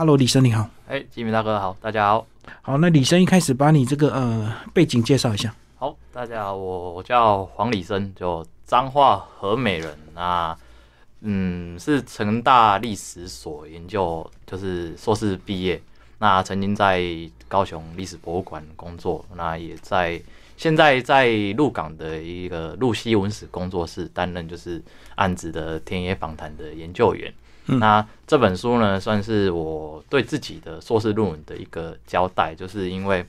Hello，李生你好。哎，吉米大哥好，大家好。好，那李生一开始把你这个呃背景介绍一下。好，大家好，我我叫黄李生，就彰化和美人那嗯，是成大历史所研究，就是硕士毕业。那曾经在高雄历史博物馆工作，那也在现在在鹿港的一个鹿西文史工作室担任就是案子的田野访谈的研究员。那这本书呢，算是我对自己的硕士论文的一个交代，就是因为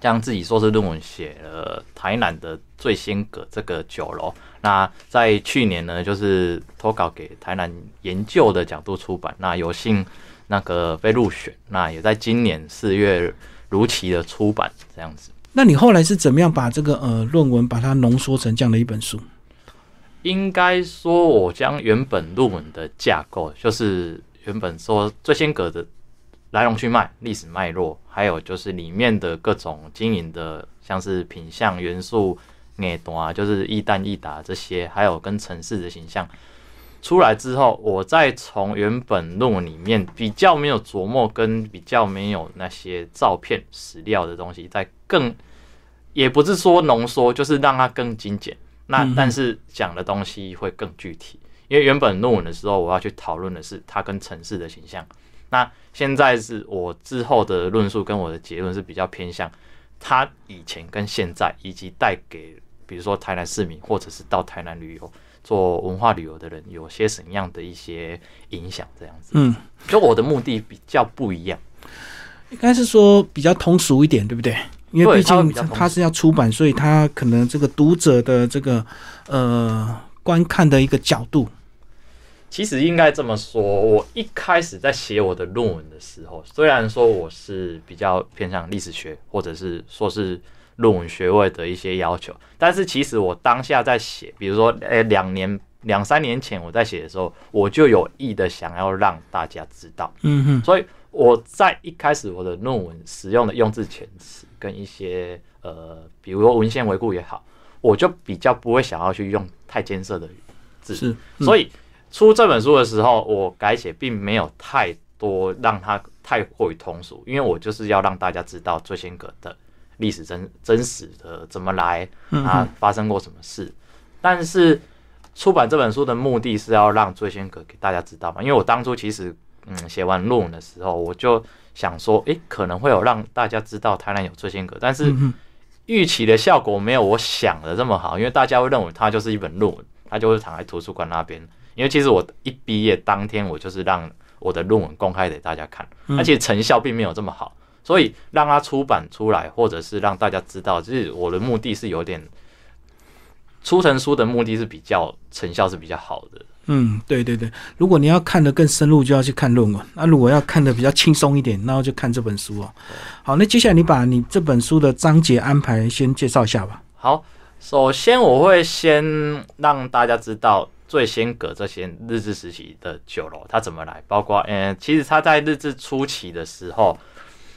将自己硕士论文写了台南的醉仙阁这个酒楼。那在去年呢，就是投稿给台南研究的角度出版，那有幸那个被入选，那也在今年四月如期的出版这样子。那你后来是怎么样把这个呃论文把它浓缩成这样的一本书？应该说，我将原本论文的架构，就是原本说醉仙阁的来龙去脉、历史脉络，还有就是里面的各种经营的，像是品相元素、内端啊，就是易旦易达这些，还有跟城市的形象出来之后，我再从原本论文里面比较没有琢磨，跟比较没有那些照片史料的东西，再更也不是说浓缩，就是让它更精简。那但是讲的东西会更具体，因为原本论文的时候我要去讨论的是它跟城市的形象，那现在是我之后的论述跟我的结论是比较偏向它以前跟现在，以及带给比如说台南市民或者是到台南旅游做文化旅游的人有些什么样的一些影响，这样子。嗯，就我的目的比较不一样，应该是说比较通俗一点，对不对？因为毕竟它是要出版，所以它可能这个读者的这个呃观看的一个角度，其实应该这么说。我一开始在写我的论文的时候，虽然说我是比较偏向历史学，或者是说是论文学位的一些要求，但是其实我当下在写，比如说诶两年两三年前我在写的时候，我就有意的想要让大家知道，嗯哼，所以我在一开始我的论文使用的用字遣词。跟一些呃，比如说文献回顾也好，我就比较不会想要去用太艰涩的字，是。所以出这本书的时候，我改写并没有太多让它太过于通俗，因为我就是要让大家知道最先阁的历史真真实的怎么来啊，发生过什么事。但是出版这本书的目的是要让最先阁给大家知道嘛，因为我当初其实嗯写完论文的时候，我就。想说，诶，可能会有让大家知道台南有醉仙阁，但是预期的效果没有我想的这么好，因为大家会认为它就是一本论文，它就会躺在图书馆那边。因为其实我一毕业当天，我就是让我的论文公开给大家看，而且成效并没有这么好，所以让它出版出来，或者是让大家知道，就是我的目的是有点出成书的目的是比较成效是比较好的。嗯，对对对，如果你要看的更深入，就要去看论文；那如果要看的比较轻松一点，那就看这本书哦。好，那接下来你把你这本书的章节安排先介绍一下吧。好，首先我会先让大家知道最先阁这些日治时期的酒楼它怎么来，包括嗯，其实他在日治初期的时候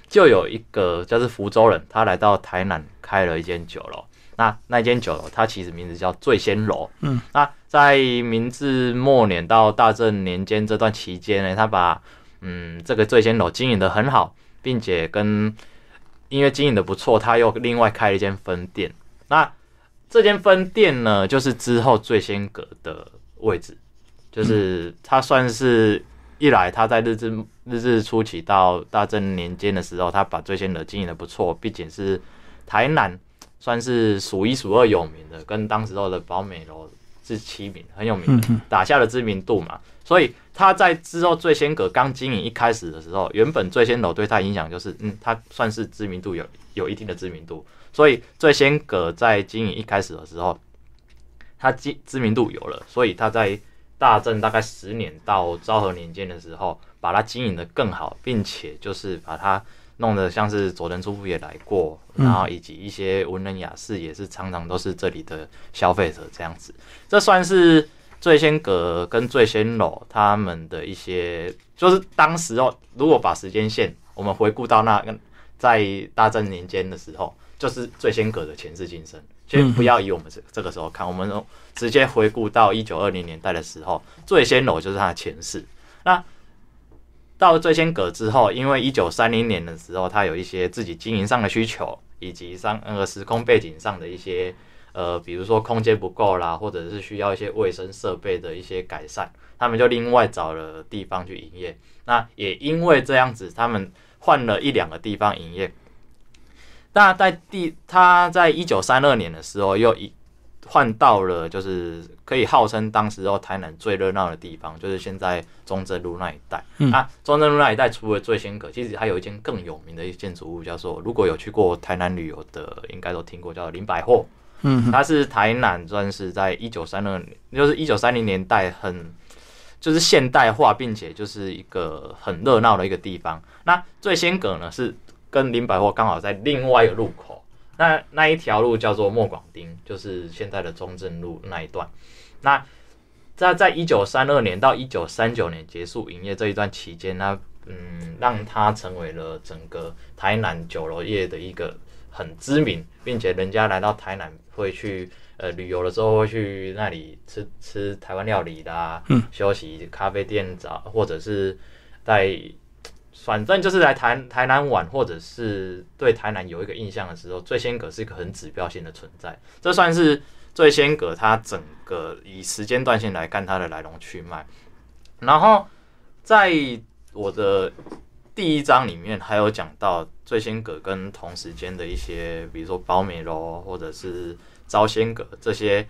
就有一个就是福州人，他来到台南开了一间酒楼。那那间酒楼，它其实名字叫醉仙楼。嗯，那在明治末年到大正年间这段期间呢，他把嗯这个醉仙楼经营的很好，并且跟因为经营的不错，他又另外开了一间分店。那这间分店呢，就是之后醉仙阁的位置，就是他算是一来他在日治日治初期到大正年间的时候，他把醉仙楼经营的不错，并且是台南。算是数一数二有名的，跟当时候的宝美楼是齐名，很有名，打下了知名度嘛。所以他在之后醉仙阁刚经营一开始的时候，原本醉仙楼对他影响就是，嗯，他算是知名度有有一定的知名度。所以醉仙阁在经营一开始的时候，他知知名度有了，所以他在大正大概十年到昭和年间的时候，把它经营的更好，并且就是把它。弄得像是佐藤初夫也来过，然后以及一些文人雅士也是常常都是这里的消费者这样子。这算是醉仙阁跟醉仙楼他们的一些，就是当时哦，如果把时间线我们回顾到那个在大正年间的时候，就是醉仙阁的前世今生。先不要以我们这这个时候看，我们直接回顾到一九二零年代的时候，醉仙楼就是它的前世。那到醉仙阁之后，因为一九三零年的时候，他有一些自己经营上的需求，以及上那个时空背景上的一些呃，比如说空间不够啦，或者是需要一些卫生设备的一些改善，他们就另外找了地方去营业。那也因为这样子，他们换了一两个地方营业。那在第他在一九三二年的时候，又一换到了就是可以号称当时候台南最热闹的地方，就是现在中正路那一带。嗯啊，中正路那一带除了醉仙阁，其实还有一间更有名的一建筑物，叫做如果有去过台南旅游的，应该都听过，叫林百货。嗯它是台南算是在一九三二年，就是一九三零年代很就是现代化，并且就是一个很热闹的一个地方。那醉仙阁呢是跟林百货刚好在另外一个路口，那那一条路叫做莫广丁，就是现在的中正路那一段。那在在一九三二年到一九三九年结束营业这一段期间，那嗯，让它成为了整个台南酒楼业的一个很知名，并且人家来到台南会去呃旅游的时候会去那里吃吃台湾料理啦，嗯，休息咖啡店找，或者是在反正就是来台台南玩，或者是对台南有一个印象的时候，醉仙阁是一个很指标性的存在。这算是醉仙阁它整个以时间段线来看它的来龙去脉。然后在我的第一章里面还有讲到醉仙阁跟同时间的一些，比如说宝美楼或者是招仙阁这些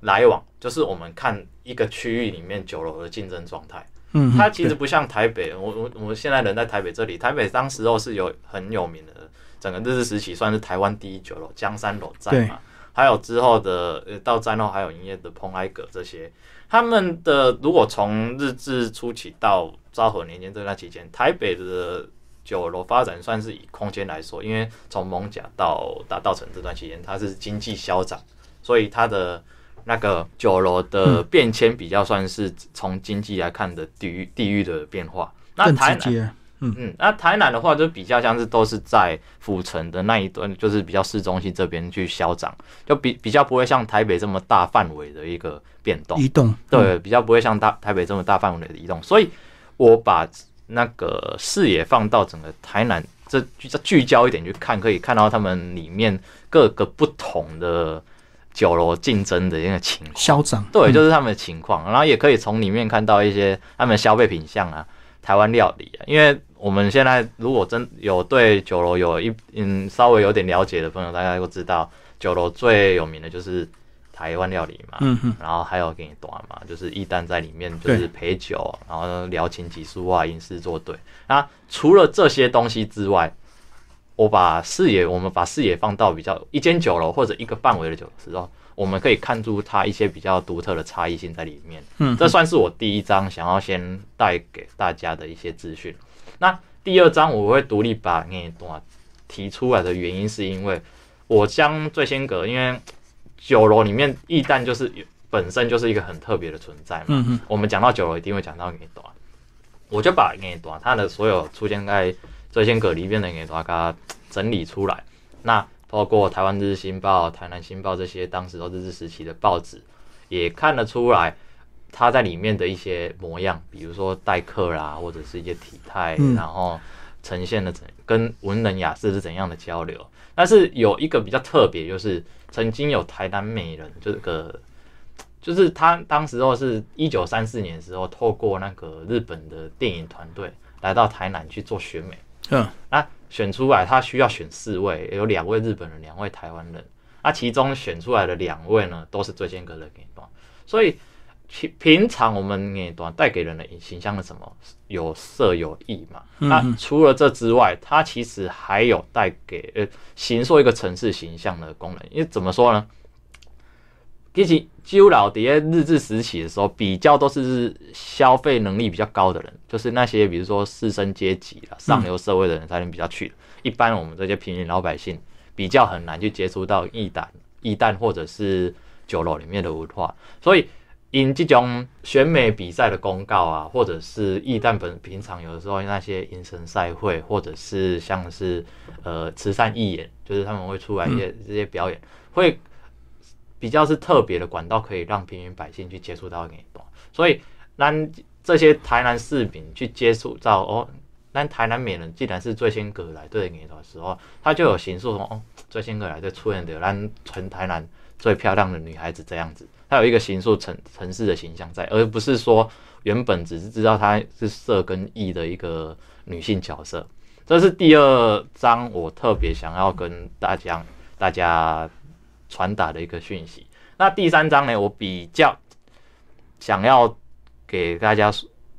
来往，就是我们看一个区域里面酒楼的竞争状态。嗯，它其实不像台北，我我我现在人在台北这里，台北当时候是有很有名的，整个日治时期算是台湾第一酒楼江山楼在嘛，还有之后的呃到战后还有营业的蓬莱阁这些，他们的如果从日治初期到昭和年间这段期间，台北的酒楼发展算是以空间来说，因为从蒙甲到大稻城这段期间，它是经济消长，所以它的。那个酒楼的变迁比较算是从经济来看的地域地域的变化。那台南，嗯，那台南的话就比较像是都是在府城的那一端，就是比较市中心这边去消长，就比比较不会像台北这么大范围的一个变动。移动，对，比较不会像大台北这么大范围的移动，所以我把那个视野放到整个台南，这聚聚焦一点去看，可以看到他们里面各个不同的酒楼竞争的一个情况。嚣张，对，嗯就是他们的情况，然后也可以从里面看到一些他们消费品项啊，台湾料理啊。因为我们现在如果真有对酒楼有一嗯稍微有点了解的朋友，大家都知道酒楼最有名的就是台湾料理嘛，嗯哼，然后还有给你端嘛，就是一单在里面就是陪酒，然后聊琴棋书啊、吟诗作对。那除了这些东西之外，我把视野，我们把视野放到比较一间酒楼或者一个范围的酒楼时候，我们可以看出它一些比较独特的差异性在里面。嗯，这算是我第一章想要先带给大家的一些资讯。那第二章我会独立把那段提出来的原因，是因为我将醉仙阁，因为酒楼里面意旦就是本身就是一个很特别的存在嘛。嗯哼，我们讲到酒楼一定会讲到给短，我就把给短它的所有出现在醉仙阁里面的给大家整理出来。那包括台湾日日新报、台南新报这些当时都日治时期的报纸，也看得出来他在里面的一些模样，比如说待客啦，或者是一些体态，嗯然后呈现的怎跟文人雅士是怎样的交流。但是有一个比较特别，就是曾经有台南美人这个，就是他当时候是一九三四年的时候，透过那个日本的电影团队来到台南去做选美。嗯，那选出来，他需要选四位，有两位日本人，两位台湾人。那其中选出来的两位呢，都是最尖格的给段。所以平平常我们给段带给人的形象是什么？有色有义嘛。那除了这之外，它其实还有带给呃形塑一个城市形象的功能。因为怎么说呢？其实鸠老蝶日治时期的时候，比较都是消费能力比较高的人，就是那些比如说士绅阶级啦、上流社会的人才能比较去的。一般我们这些平民老百姓比较很难去接触到艺旦、艺旦或者是酒楼里面的文化，所以因这种选美比赛的公告啊，或者是艺旦本平常有的时候那些迎神赛会，或者是像是呃慈善义演，就是他们会出来一些这些表演，会比较是特别的管道，可以让平民百姓去接触到给段。所以，咱这些台南市民去接触到哦，那台南美人既然是最先格来对你的时候，他就有形塑说哦，最先格来对出现的咱全台南最漂亮的女孩子这样子，他有一个形塑城城市的形象在，而不是说原本只是知道她是色跟义的一个女性角色。这是第二章我特别想要跟大家大家传达的一个讯息。那第三章呢，我比较想要给大家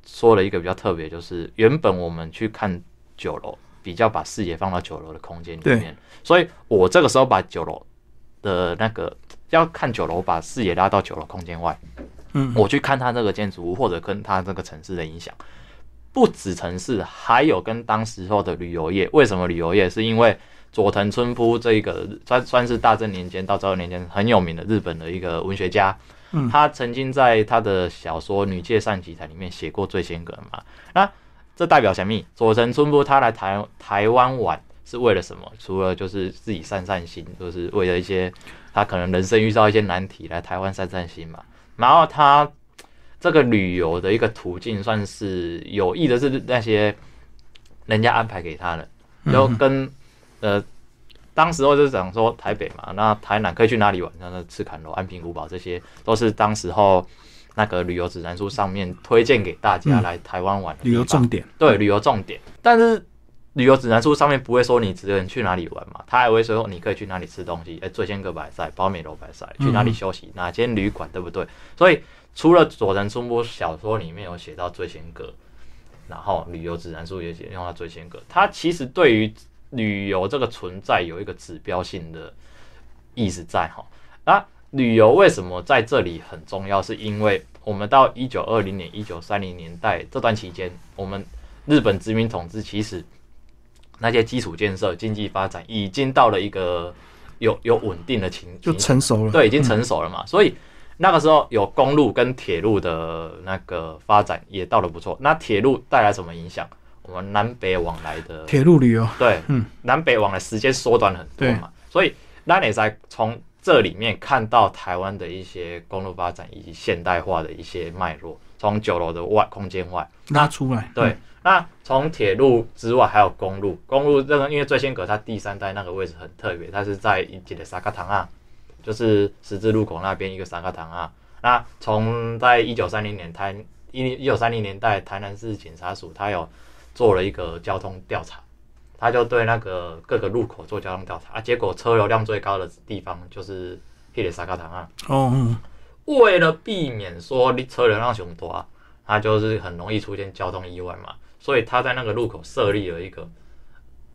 说的一个比较特别，就是原本我们去看酒楼，比较把视野放到酒楼的空间里面，所以我这个时候把酒楼的那个要看酒楼，把视野拉到酒楼空间外，嗯，我去看它这个建筑物或者跟它这个城市的影响。不止城市，还有跟当时候的旅游业。为什么旅游业？是因为佐藤春夫这个算算是大正年间到昭和年间很有名的日本的一个文学家。嗯，他曾经在他的小说《女界善集台》里面写过醉仙阁嘛。那这代表什么？佐藤春夫他来台台湾玩是为了什么？除了就是自己散散心，就是为了一些他可能人生遇到一些难题来台湾散散心嘛。然后他。这个旅游的一个途径算是有意的，是那些人家安排给他的，然后跟呃，当时候就是讲说台北嘛，那台南可以去哪里玩？那赤坎楼、安平古堡这些都是当时候那个旅游指南书上面推荐给大家来台湾玩的旅游重点。对，旅游重点。但是旅游指南书上面不会说你只能去哪里玩嘛，他还会说你可以去哪里吃东西，哎，最先个白菜、包美楼白菜，去哪里休息，哪间旅馆，对不对？所以。除了佐藤春波小说里面有写到醉仙阁，然后旅游指南书也写用到最先阁，它其实对于旅游这个存在有一个指标性的意思在哈。那旅游为什么在这里很重要？是因为我们到一九二零年、一九三零年代这段期间，我们日本殖民统治其实那些基础建设、经济发展已经到了一个有有稳定的情，就成熟了，对，已经成熟了嘛，所以。那个时候有公路跟铁路的那个发展也到了不错。那铁路带来什么影响？我们南北往来的铁路旅游，对，嗯，南北往来时间缩短很多嘛。所以那你在从这里面看到台湾的一些公路发展以及现代化的一些脉络，从九楼的外空间外拉出来。对，那从铁路之外还有公路，公路这个因为最先阁它第三代那个位置很特别，它是在一级的沙卡塘啊。就是十字路口那边一个沙卡堂啊，那从在一九三零年台一一九三零年代台南市警察署，它有做了一个交通调查，他就对那个各个路口做交通调查啊，结果车流量最高的地方就是迄个三个堂啊。哦，为了避免说你车流量熊多啊，它就是很容易出现交通意外嘛，所以他在那个路口设立了一个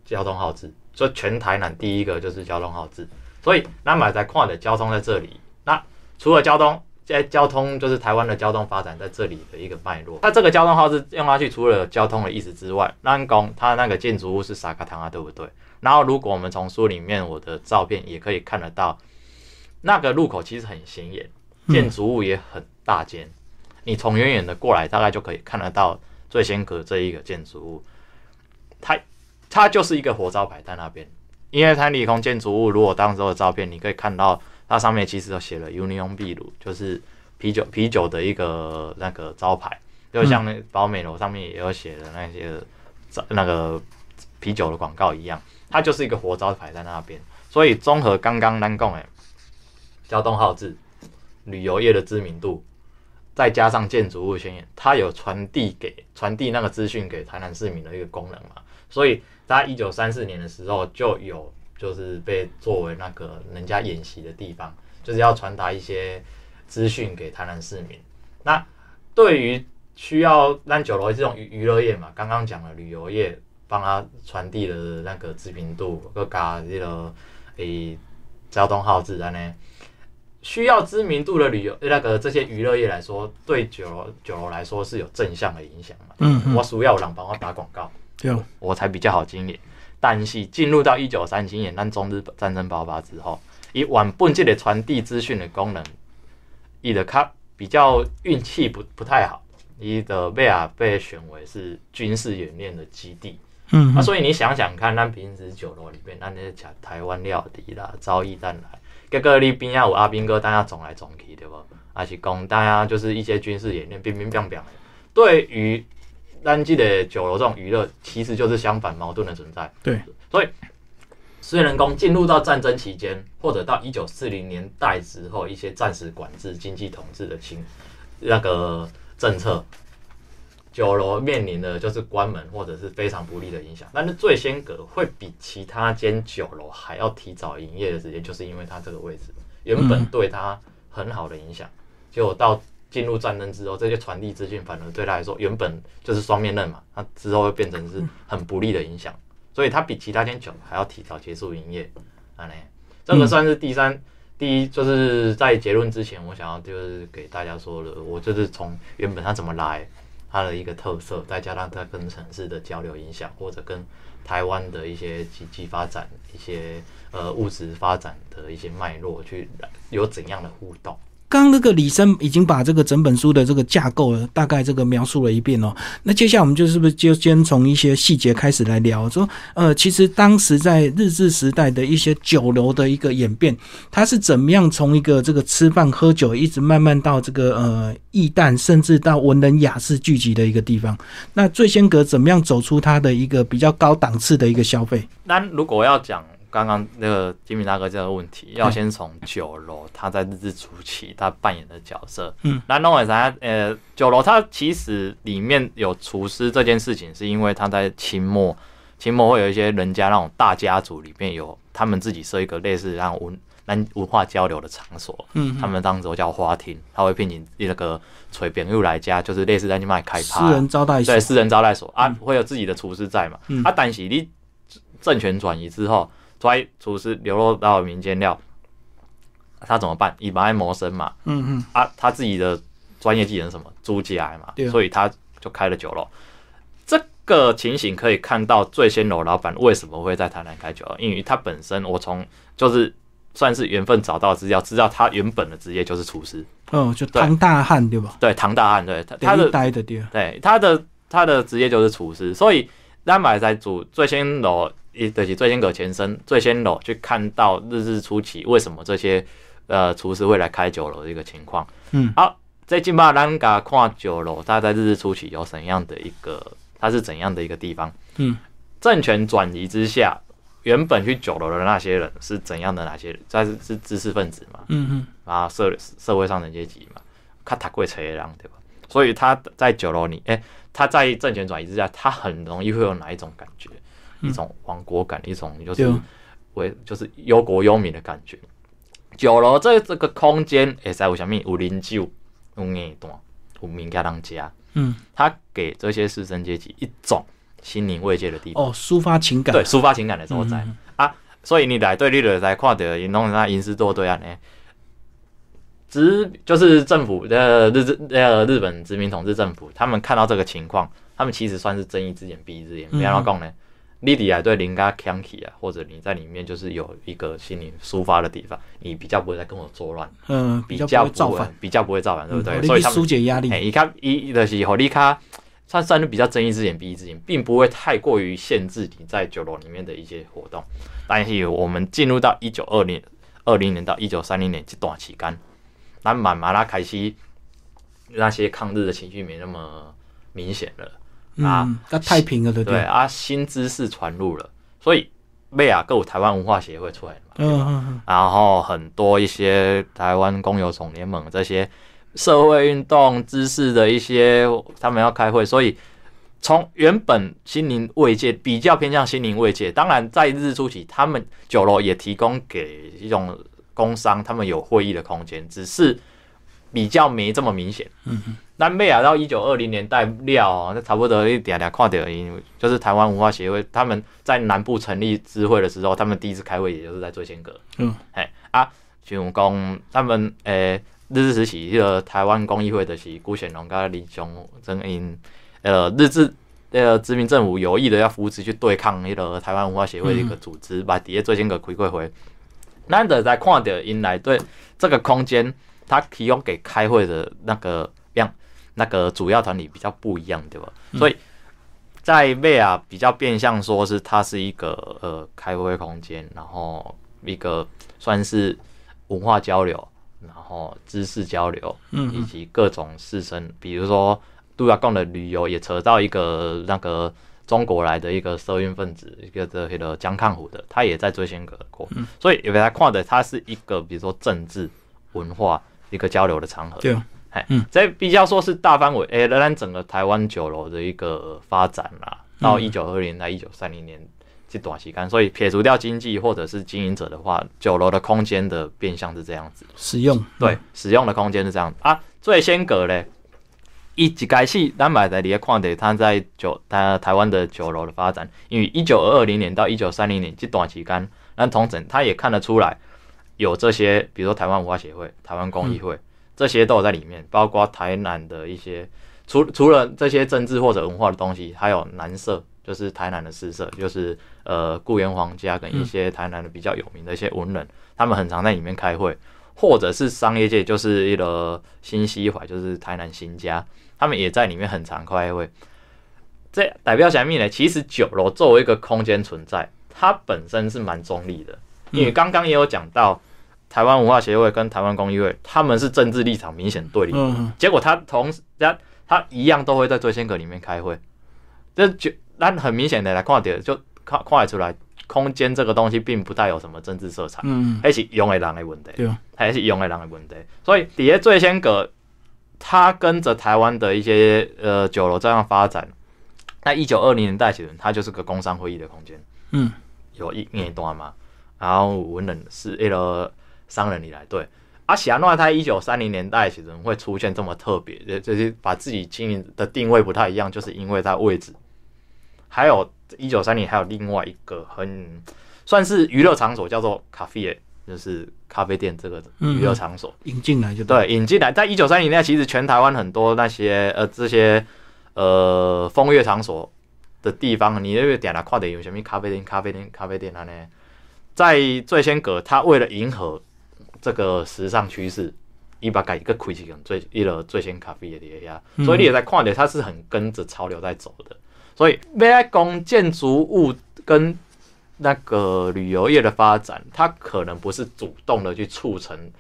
交通号志，所以全台南第一个就是交通号志。所以，那买在看的交通在这里。那除了交通，在交通就是台湾的交通发展在这里的一个脉络。它这个交通号是用它去除了交通的意思之外，南宫它那个建筑物是萨卡堂啊，对不对？然后，如果我们从书里面我的照片也可以看得到，那个路口其实很显眼，建筑物也很大间。你从远远的过来，大概就可以看得到最先阁这一个建筑物，它它就是一个火招牌在那边。因为它理空建筑物，如果当时的照片，你可以看到它上面其实都写了 Union 秘鲁，就是啤酒啤酒的一个那个招牌，就像那宝美楼上面也有写的那些那个啤酒的广告一样，它就是一个活招牌在那边。所以综合刚刚南贡诶交通号志、旅游业的知名度，再加上建筑物宣言，它有传递给传递那个资讯给台南市民的一个功能嘛，所以。在一九三四年的时候，就有就是被作为那个人家演习的地方，就是要传达一些资讯给台南市民。那对于需要让酒楼这种娱娱乐业嘛，刚刚讲了旅游业，帮他传递的那个知名度，个加这个诶交通号志呢，需要知名度的旅游那个这些娱乐业来说，对酒楼酒楼来说是有正向的影响嘛。嗯，我需要有人帮我打广告。对，我才比较好经营。但是进入到一九三七年，当中日战争爆发之后，以晚本这的传递资讯的功能，伊的卡比较运气不不太好，伊的贝尔被选为是军事演练的基地。嗯，那所以你想想看，咱平时酒楼里面，咱那些台台湾料理啦，招一单来，各个你边啊有阿兵哥，大家总来总去，对不？还是讲大家就是一些军事演练，乒乒乓乓的。对于单机的酒楼这种娱乐，其实就是相反矛盾的存在。对，所以虽然工进入到战争期间，或者到一九四零年代之后，一些暂时管制、经济统治的情那个政策，酒楼面临的就是关门或者是非常不利的影响。但是醉仙阁会比其他间酒楼还要提早营业的时间，就是因为它这个位置原本对它很好的影响，结果到进入战争之后，这些传递资讯反而对他来说原本就是双面刃嘛，那之后会变成是很不利的影响，所以他比其他间酒还要提早结束营业。啊嘞，这个算是第三。第一，就是在结论之前，我想要就是给大家说了，我就是从原本它怎么来，它的一个特色，再加上它跟城市的交流影响，或者跟台湾的一些经济发展、一些呃物质发展的一些脉络，去有怎样的互动。刚那个李生已经把这个整本书的这个架构大概这个描述了一遍哦。那接下来我们就是不是就先从一些细节开始来聊？说呃，其实当时在日治时代的一些酒楼的一个演变，它是怎么样从一个这个吃饭喝酒，一直慢慢到这个呃艺旦，甚至到文人雅士聚集的一个地方。那醉仙阁怎么样走出它的一个比较高档次的一个消费？那如果要讲。刚刚那个金明大哥这个问题，要先从酒楼他在日治初期他扮演的角色。嗯，那弄为啥？呃，酒楼它其实里面有厨师这件事情，是因为他在清末，清末会有一些人家那种大家族里面有他们自己设一个类似让文南文化交流的场所。嗯，他们当时叫花厅，他会聘请那个随便又来家，就是类似在你卖开趴私人招待所，对，私人招待所啊，会有自己的厨师在嘛。嗯，啊，但是你政权转移之后。拽厨师流落到民间料，他怎么办？以买谋生嘛。嗯嗯。啊，他自己的专业技能什么？租起来嘛。所以他就开了酒楼。这个情形可以看到，醉仙楼老板为什么会在台南开酒楼？因为他本身，我从就是算是缘分找到资料，知道他原本的职业就是厨师。哦，就唐大汉对吧？对，唐大汉对，他他的对，他的他的职业就是厨师，所以他买在主醉仙楼。一对起最先阁前身，最先楼去看到日治初期为什么这些呃厨师会来开酒楼的一个情况。嗯，好，在金巴兰嘎看酒楼，它在日治初期有怎样的一个，它是怎样的一个地方？嗯，政权转移之下，原本去酒楼的那些人是怎样的？哪些人？在是知识分子嘛？嗯嗯，啊社社会上层阶级嘛，卡塔贵车人对吧？所以他在酒楼里，哎，他在政权转移之下，他很容易会有哪一种感觉？一种亡国感，一种就是为就是忧国忧民的感觉。酒楼这这个空间，会使有啥物？有饮酒，有夜段，有名家当家。嗯，他给这些士绅阶级一种心灵慰藉的地方。哦，抒发情感。对，抒发情感的所在啊。所以你来对，你来看到因弄那吟诗作对啊呢。殖就是政府的日治呃日本殖民统治政府，他们看到这个情况，他们其实算是睁一只眼闭一只眼。不要讲呢。你底下对林家 c a n k y 啊，或者你在里面就是有一个心灵抒发的地方，你比较不会再跟我作乱，嗯，比较不会造反，比较不会造反，对不对？所以疏解压力。哎，你看一的是和你卡，算算是比较睁一只眼闭一只眼，并不会太过于限制你在酒楼里面的一些活动。但是我们进入到一九二零二零年到一九三零年这段期间，那慢慢拉开始那些抗日的情绪没那么明显了。啊，那太平了，对不对？啊，新知识传入了，所以贝亚各台湾文化协会出来了嘛，嗯嗯嗯，然后很多一些台湾工友总联盟这些社会运动知识的一些，他们要开会，所以从原本心灵慰藉比较偏向心灵慰藉，当然在日初期，他们酒楼也提供给一种工商，他们有会议的空间，只是比较没这么明显，嗯嗯。南贝啊，到一九二零年代料，那差不多一点点看到，因就是台湾文化协会他们在南部成立支会的时候，他们第一次开会也就是在醉仙阁。嗯，嘿啊，像讲他们诶，日治时期迄个台湾公益会的是辜显荣跟李雄真因，呃，日治呃殖民政府有意的要扶持去对抗迄个台湾文化协会的一个组织，把底下醉仙阁开过会。难得在看到因来对这个空间，他提供给开会的那个样。那个主要团体比较不一样，对吧？所以在贝啊比较变相说是它是一个呃开会空间，然后一个算是文化交流，然后知识交流，嗯，以及各种事身，比如说杜亚贡的旅游也扯到一个那个中国来的一个社运分子，一个这个江抗虎的，他也在追仙阁过，所以有给他看的，它是一个比如说政治文化一个交流的场合。对，哎，嗯，这比较说是大范围，哎，仍然整个台湾酒楼的一个发展啦，到一九二零到一九三零年。这短期间，所以撇除掉经济或者是经营者的话，酒楼的空间的变相是这样子，使用对使用的空间是这样啊。最先格嘞，一一开始咱买的你也看的，他在酒他台湾的酒楼的发展，因为一九二零年到一九三零年这短期间，那同整他也看得出来有这些，比如说台湾文化协会、台湾工艺会这些都有在里面，包括台南的一些，除除了这些政治或者文化的东西，还有南社。就是台南的诗社，就是呃顾炎皇家跟一些台南的比较有名的一些文人，他们很常在里面开会，或者是商业界，就是一个新西怀，就是台南新家，他们也在里面很常开会。这代表什么呢？其实酒楼作为一个空间存在，它本身是蛮中立的，因为刚刚也有讲到台湾文化协会跟台湾公益会，他们是政治立场明显对立，结果他同时他他一样都会在最仙阁里面开会，这就。但很明显的来看到，就看看得出来，空间这个东西并不带有什么政治色彩，嗯，还是用的人的问题，对，还是用的人的问题。所以底下最仙阁，它跟着台湾的一些呃酒楼这样发展。那一九二零年代起，它就是个工商会议的空间，嗯，有一年段嘛，然后文人是一个商人里来对。啊，霞诺他一九三零年代其实会出现这么特别，就是把自己经营的定位不太一样，就是因为它位置。还有一九三零，还有另外一个很算是娱乐场所，叫做咖啡，就是咖啡店这个娱乐场所引进来就对，引进来在一九三零年代，其实全台湾很多那些呃这些呃风月场所的地方，你那个点来跨点有什么咖啡店、咖啡店、咖啡店呢？在最先阁，他为了迎合这个时尚趋势，伊把改一个开起最一了最先咖啡的底下，所以你也在跨点，它是很跟着潮流在走的。所以，未来公建筑物跟那个旅游业的发展，它可能不是主动的去促成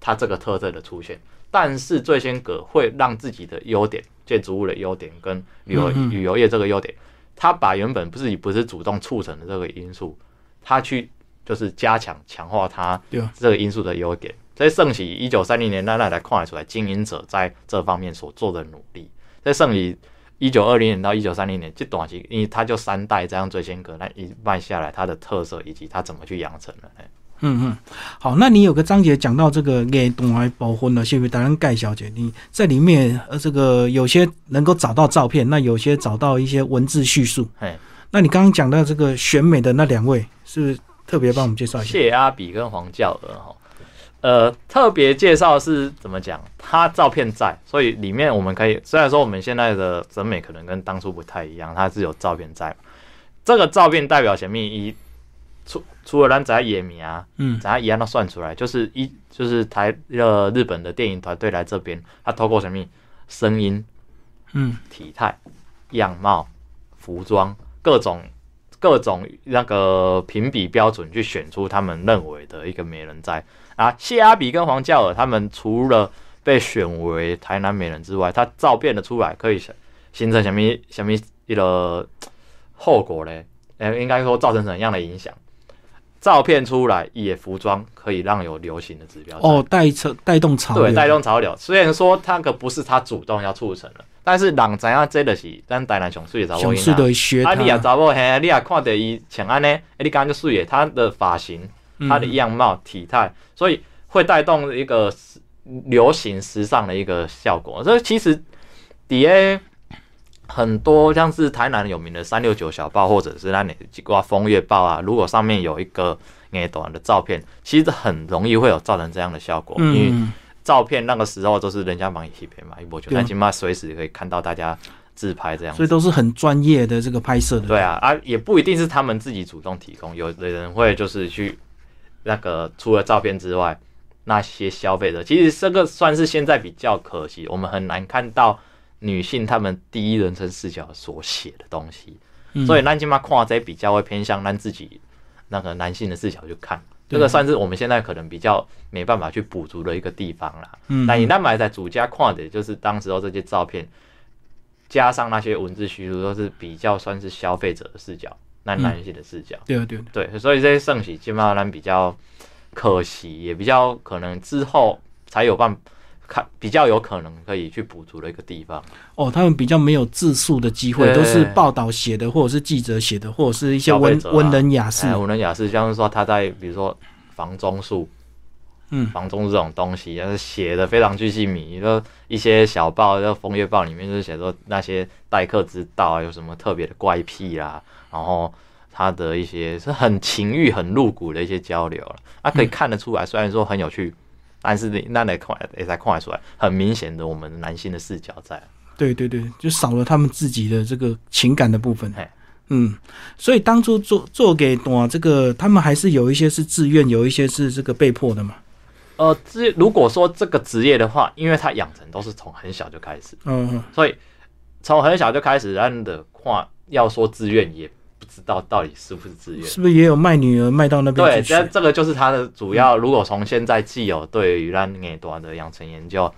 它这个特色的出现，但是最先阁会让自己的优点，建筑物的优点跟旅游旅游业这个优点，它把原本自己不是主动促成的这个因素，它去就是加强强化它这个因素的优点。在盛起一九三零年代来看出来，经营者在这方面所做的努力，在盛起。一九二零年到一九三零年这短期，因为它就三代这样最先阁，那一脉下来，它的特色以及它怎么去养成的。嗯嗯，好，那你有个章节讲到这个给东来保婚的，谢谢达人盖小姐，你在里面呃，这个有些能够找到照片，那有些找到一些文字叙述。哎，那你刚刚讲到这个选美的那两位，是不是特别帮我们介绍一下？谢阿比跟黄教娥哈。呃，特别介绍是怎么讲？他照片在，所以里面我们可以虽然说我们现在的审美可能跟当初不太一样，他是有照片在。这个照片代表什么意义？除除了咱在野米啊，嗯，咱一样都算出来，就是一就是台呃日本的电影团队来这边，他透过什么声音，嗯，体态、样貌、服装各种各种那个评比标准去选出他们认为的一个美人在。啊，谢阿比跟黄教尔他们除了被选为台南美人之外，他照片的出来可以形成什么什么一个后果嘞？呃，应该说造成怎样的影响？照片出来，也服装可以让有流行的指标哦，带车带动潮对，带动潮流。虽然说他可不是他主动要促成的，但是人知影这就是咱台南上水的查某囡啊，你也查某嘿，你也看到伊穿安尼，哎，你刚刚就水的，他的发型。它的样貌、体态，所以会带动一个流行时尚的一个效果。这其实底下很多像是台南有名的三六九小报，或者是那里挂风月报啊，如果上面有一个那短的照片，其实很容易会有造成这样的效果。因为照片那个时候都是人家帮你拍片嘛，一波就但起码随时可以看到大家自拍这样，所以都是很专业的这个拍摄的。对啊，啊也不一定是他们自己主动提供，有的人会就是去。那个除了照片之外，那些消费者其实这个算是现在比较可惜，我们很难看到女性她们第一人称视角所写的东西，所以南京嘛看这比较会偏向让自己那个男性的视角去看，这个算是我们现在可能比较没办法去补足的一个地方啦。嗯，那你那买在主家看的，就是当时候这些照片，加上那些文字叙述，都是比较算是消费者的视角，那男性的视角。对啊对啊，对，所以这些盛喜基本上比较可惜，也比较可能之后才有办看比较有可能可以去补足的一个地方。哦，他们比较没有自述的机会，都是报道写的，或者是记者写的，或者是一些文文人雅士哎，。文人雅士，像是说他在比如说房中术，嗯房中这种东西，但是写的非常具细迷，就一些小报，就风月报里面就是写说那些待客之道啊，有什么特别的怪癖啦，然后他的一些是很情欲、很露骨的一些交流了，啊，可以看得出来，虽然说很有趣。但是你那来看也才看得出来，很明显的我们男性的视角在。对对对，就少了他们自己的这个情感的部分嘿。嗯，所以当初做做给短这个，他们还是有一些是自愿，有一些是这个被迫的嘛。呃，这如果说这个职业的话，因为他养成都是从很小就开始，嗯，所以从很小就开始，让的话要说自愿，也不知道到底是不是自愿。是不是也有卖女儿卖到那边对，去？这这个就是他的主要。如果从现在既有对于咱眼端的养成研究，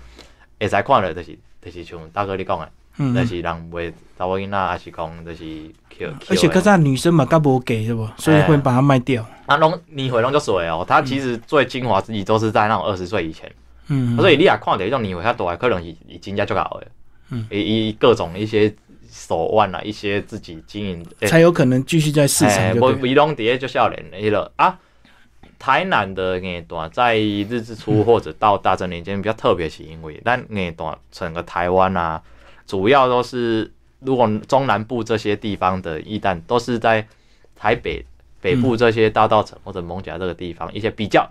会使看了，就是就是像大哥你讲的，嗯，嗯就是人为查某囡仔，还是讲就是 Q，而且可是女生嘛，较无给是不？所以会把它卖掉。啊，拢年会拢就水哦，他其实最精华之一都是在那种二十岁以前。嗯，所以你也看到迄种年会较大的，可能是伊真正足够的，嗯，伊伊各种一些手腕啊，一些自己经营，欸才有可能继续在市场就无对。伊拢伫咧就少年的迄个啊。台南的夜段在日治初或者到大正年间比较特别，是因为咱夜段整个台湾啊，主要都是如果中南部这些地方的艺旦都是在台北北部这些大道城或者蒙甲这个地方，一些比较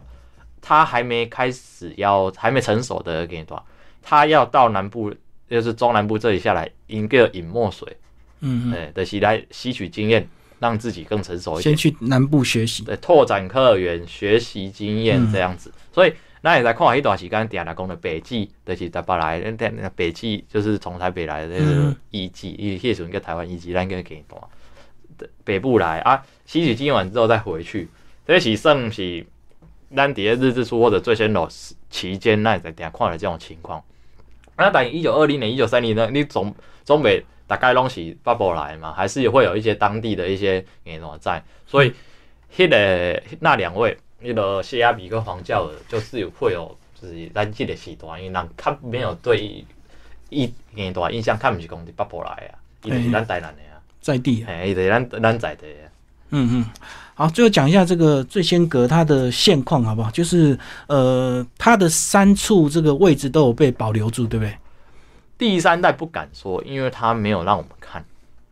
它还没开始要还没成熟的夜段，它要到南部就是中南部这里下来，一个饮墨水，嗯哎、就是来吸取经验，让自己更成熟嗯，一点先。去南部学习。对，拓展客源、学习经验嗯这样子。所以那也在看一段时间，点来讲的北纪，就是台北来，那那北纪就是从台北来的那个嗯艺伎，伊迄时阵叫台湾艺伎，咱叫给段。北部来啊，吸取经验完之后再回去，这是算是咱伫咧日志书或者最先楼期间，那也在点看了这种情况。那等于一九二零年、一九三零年，你总总北大概拢是 bubble 来嘛，还是会有一些当地的一些演员在，所以迄、个那两位，那个谢亚比跟黄教尔，就是有会有就是咱这个时段，因为人较没有对伊演段印象，较毋是讲伫 bubble 来啊，伊就是咱台南的啊，在地啊，嘿，伊就是咱咱在地啊。嗯嗯，好，最后讲一下这个醉仙阁它的现况好不好？就是呃，它的三处这个位置都有被保留住，对不对？第三代不敢说，因为它没有让我们看，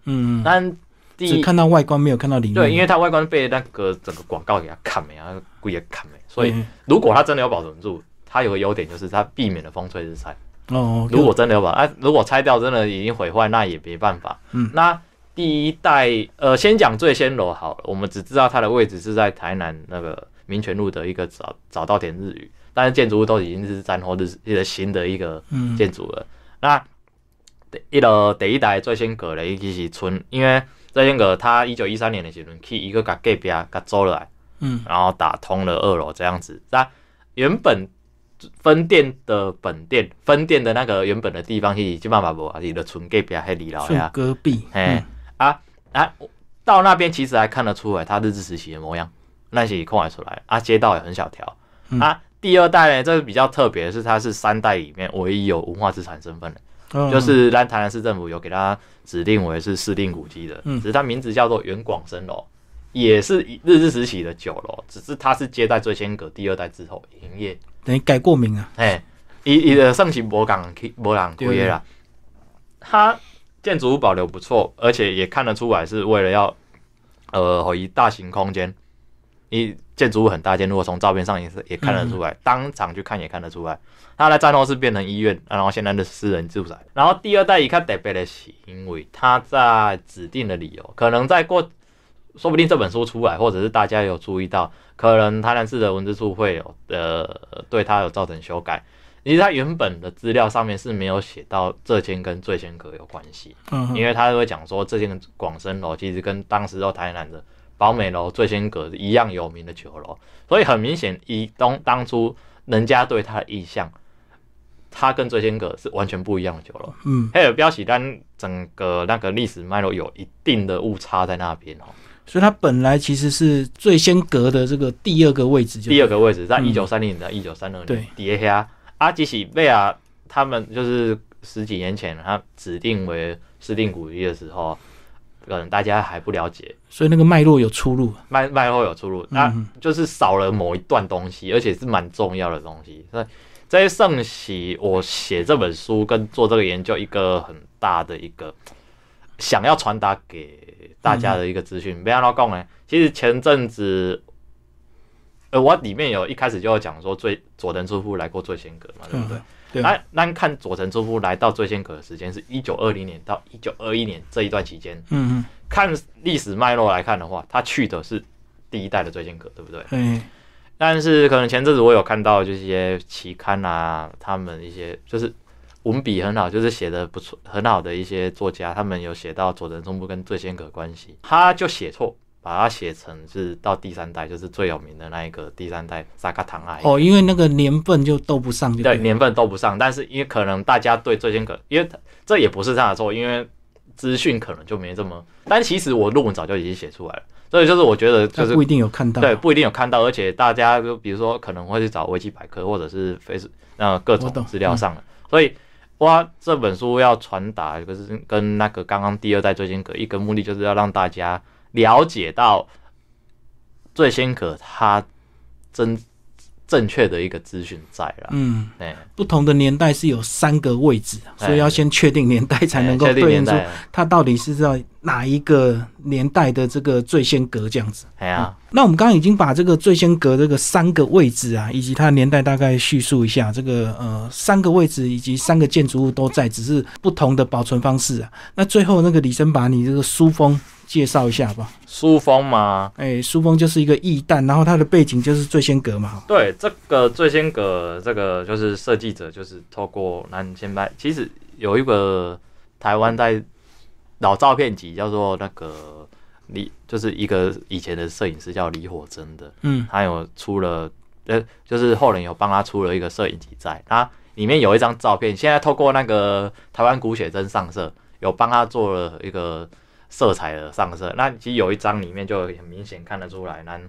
嗯，但第只看到外观，没有看到里面。对，因为它外观被那个整个广告给它砍没啊，故意砍没，所以嗯如果它真的有保存住，它有个优点就是它避免了风吹日晒。哦，如果真的有把啊，如果拆掉真的已经毁坏，那也没办法。嗯，那第一代呃，先讲醉仙楼好了，我们只知道它的位置是在台南那个民权路的一个早早稻田日语，但是建筑物都已经是战后日一个新的一个嗯建筑了。那第一楼第一代醉仙阁咧，其实村，因为醉仙阁它一九一三年的时候去一个甲隔壁甲租落来，嗯然后打通了二楼这样子。那原本分店的本店分店的那个原本的地方是基本上无啊，是的村隔壁迄二楼顺呀。隔壁。嘿嗯啊啊，到那边其实还看得出来他日治时期的模样，那些看得出来啊，街道也很小条、嗯啊。第二代呢，这个比较特别的是，它是三代里面唯一有文化资产身份的。哦就是咱台南市政府有给他指定为是市定古迹的，嗯只是它名字叫做原广生楼，也是日治时期的酒楼，只是它是接待最先阁第二代之后营业，等于改过名啊。哎，伊伊的盛行无港去无人开的啦，它建筑物保留不错，而且也看得出来是为了要呃一大型空间，一建筑物很大间，如果从照片上也是也看得出来，当场去看也看得出来。它在战后是变成医院，然后现在的私人住宅。然后第二代一看特别的是，因为它在指定的理由，可能在过，说不定这本书出来，或者是大家有注意到，可能台南市的文字处会有呃对它有造成修改。其实他原本的资料上面是没有写到这间跟醉仙阁有关系，嗯，因为他会讲说这间广生楼其实跟当时在台南的宝美楼、醉仙阁一样有名的酒楼，所以很明显，以当当初人家对他的印象，他跟醉仙阁是完全不一样的酒楼。嗯，还有标喜单整个那个历史脉络有一定的误差在那边哦。所以它本来其实是醉仙阁的这个第二个位置就，第二个位置在嗯一九三零年到一九三二对年，底下阿基喜贝尔他们就是十几年前他指定为市定古迹的时候，可能大家还不了解，所以那个脉络有出入。脉脉络有出入，那嗯就是少了某一段东西，而且是蛮重要的东西。所以这些圣喜，我写这本书跟做这个研究，一个很大的一个想要传达给大家的一个资讯。不要老讲呢，其实前阵子，呃，我里面有一开始就有讲说，最佐藤初夫来过醉仙阁嘛，对不对？嗯对？那那看佐藤初夫来到醉仙阁的时间是一九二零年到一九二一年这一段期间，嗯嗯。看历史脉络来看的话，他去的是第一代的醉仙阁，对不对？嗯，哎，但是可能前阵子我有看到这些期刊啊，他们一些就是文笔很好，就是写的不错很好的一些作家，他们有写到佐藤忠部跟醉仙阁关系，他就写错，把它写成是到第三代，就是最有名的那一个第三代萨卡唐爱。哦，因为那个年份就斗不上就对年份斗不上，但是因为可能大家对醉仙阁，因为他这也不是他的错，因为资讯可能就没这么，但其实我论文早就已经写出来了，所以就是我觉得就是不一定有看到。对，不一定有看到，而且大家就比如说可能会去找维基百科或者是 Face 呃各种资料上的，所以哇这本书要传达，就是跟那个刚刚第二代最新格一个目的，就是要让大家了解到最先阁它真正确的一个资讯在了。嗯，哎，不同的年代是有三个位置，哎所以要先确定年代才能够对应出它到底是在哪一个年代的这个最先阁这样子。哎呀，那我们刚刚已经把这个最先阁这个三个位置啊，以及它的年代大概叙述一下。这个呃三个位置以及三个建筑物都在，只是不同的保存方式啊。那最后那个李生把你这个书封介绍一下吧。书封嘛，哎，书封就是一个驿弹，然后它的背景就是醉仙阁嘛。对，这个醉仙阁这个就是设计者，就是透过南先拍。其实有一个台湾在老照片集叫做那个李，就是一个以前的摄影师叫李火珍的，嗯他有出了呃，就是后人有帮他出了一个摄影集在，他里面有一张照片，现在透过那个台湾古写真上色，有帮他做了一个色彩的上色。那其实有一张里面就很明显看得出来，那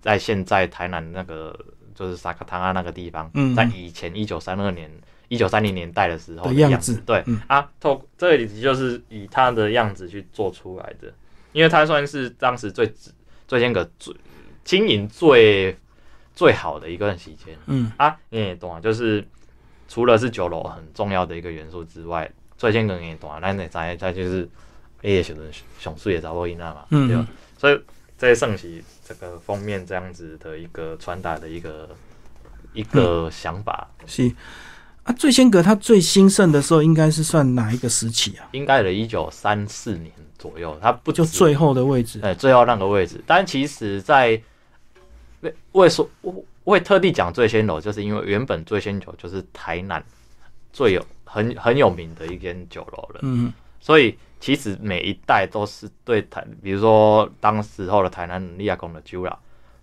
在现在台南那个就是萨克汤啊那个地方，嗯在以前一九三二年。一九三零年代的时候的样样子对、嗯啊，透这里就是以它的样子去做出来的，因为它算是当时最最先个最经营最最好的一段期间嗯啊，你也懂啊，就是除了是酒楼很重要的一个元素之外，最先个你也懂啊，那那再再就是哎也选择熊树也找过伊娜嘛，对吧嗯？所以在盛喜这个封面这样子的一个传达的一个一个想法，是啊，醉仙阁它最兴盛的时候应该是算哪一个时期啊？应该的一九三四年左右，它不止就最后的位置。哎，最后那个位置。但其实在，为为说我我也特地讲醉仙楼，就是因为原本醉仙酒就是台南最有很很有名的一间酒楼了，嗯所以其实每一代都是对台，比如说当时候的台南利亚宫的酒啦，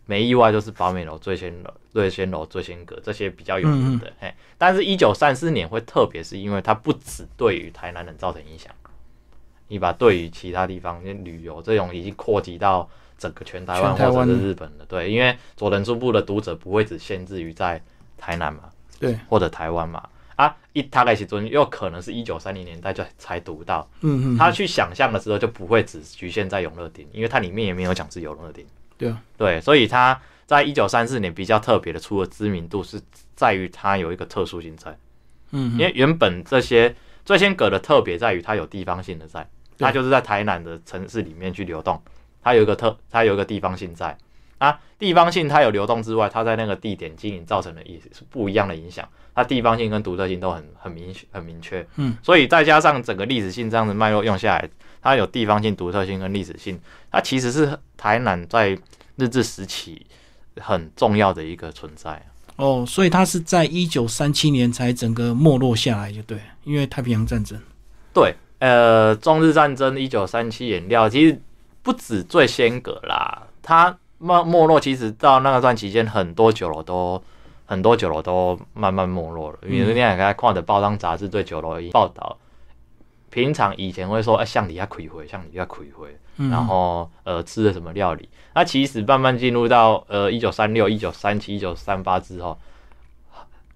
没意外就是宝美楼、醉仙楼、醉仙楼、醉仙阁这些比较有名的，哎、但是一九三四年会特别，是因为它不止对于台南人造成影响，你把对于其他地方旅游这种已经扩及到整个全台湾全台湾。或者是日本的，对，因为佐藤书部的读者不会只限制于在台南嘛，对，或者台湾嘛，啊，一他的时阵又可能是一九三零年代就才读到，嗯嗯，他去想象的时候就不会只局限在永乐町，因为它里面也没有讲是永乐町。对啊，对，所以他在一九三四年比较特别的，出了知名度是在于它有一个特殊性在，嗯因为原本这些最先阁的特别在于它有地方性的在，它就是在台南的城市里面去流动，它有一个特，它有一个地方性在。啊，地方性它有流动之外，它在那个地点经营造成的也是不一样的影响。它地方性跟独特性都很很明很明确，嗯，所以再加上整个历史性这样子脉络用下来，它有地方性、独特性跟历史性，它其实是台南在日治时期很重要的一个存在。哦，所以它是在一九三七年才整个没落下来，就对，因为太平洋战争。对，呃，中日战争一九三七演料，其实不止最先阁啦，它没没落，其实到那个段期间，很多酒楼都很多酒楼都慢慢没落了。因为你也看的报章杂志对酒楼的报道，平常以前会说，哎，像你要亏回，像你要亏回，然后呃吃的什么料理，那其实慢慢进入到呃一九三六、一九三七、一九三八之后，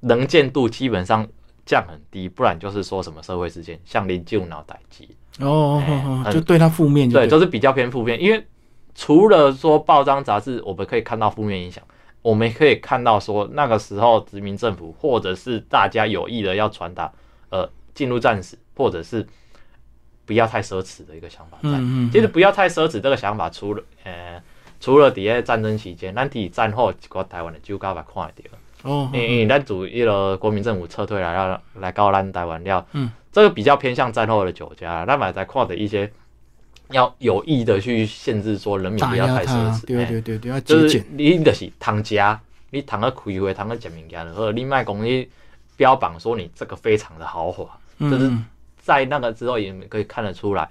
能见度基本上降很低，不然就是说什么社会事件，像林旧脑袋机哦，就对他负面，对，都是比较偏负面。因为除了说报章杂志，我们可以看到负面影响，我们可以看到说那个时候殖民政府或者是大家有意的要传达呃进入战时，或者是。不要太奢侈的一个想法，嗯嗯，其实不要太奢侈这个想法，除了呃，除了底下战争期间，咱底战后一个台湾的酒家把看掉了，哦，因为咱主一个国民政府撤退来要来搞咱台湾料，嗯，这个比较偏向战后的酒家，那么在看的一些要有意的去限制说人民不要太奢侈，对对对对，要就是你就是糖家，你糖个开会，糖个食物件，或者你卖公你标榜说你这个非常的豪华，就是。在那个之后，也可以看得出来，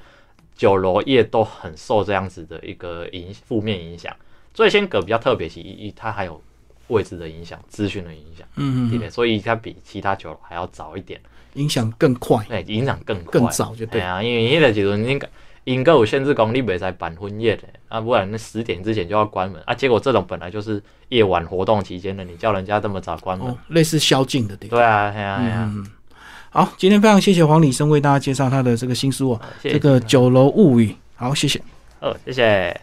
酒楼业都很受这样子的一个影负面影响。最先阁比较特别，是一它还有位置的影响、资讯的影响，嗯嗯，所以它比其他酒楼还要早一点，影响更快，对，影响更更早就对。啊，因为那个时阵应该应该有限制，讲你袂使办婚宴的啊，不然那十点之前就要关门啊。结果这种本来就是夜晚活动期间的，你叫人家这么早关门，类似宵禁的地方，对啊，对啊，对啊。好，今天非常谢谢黄礼生为大家介绍他的这个新书啊，这个《酒楼物语》。好，谢谢。哦，谢谢。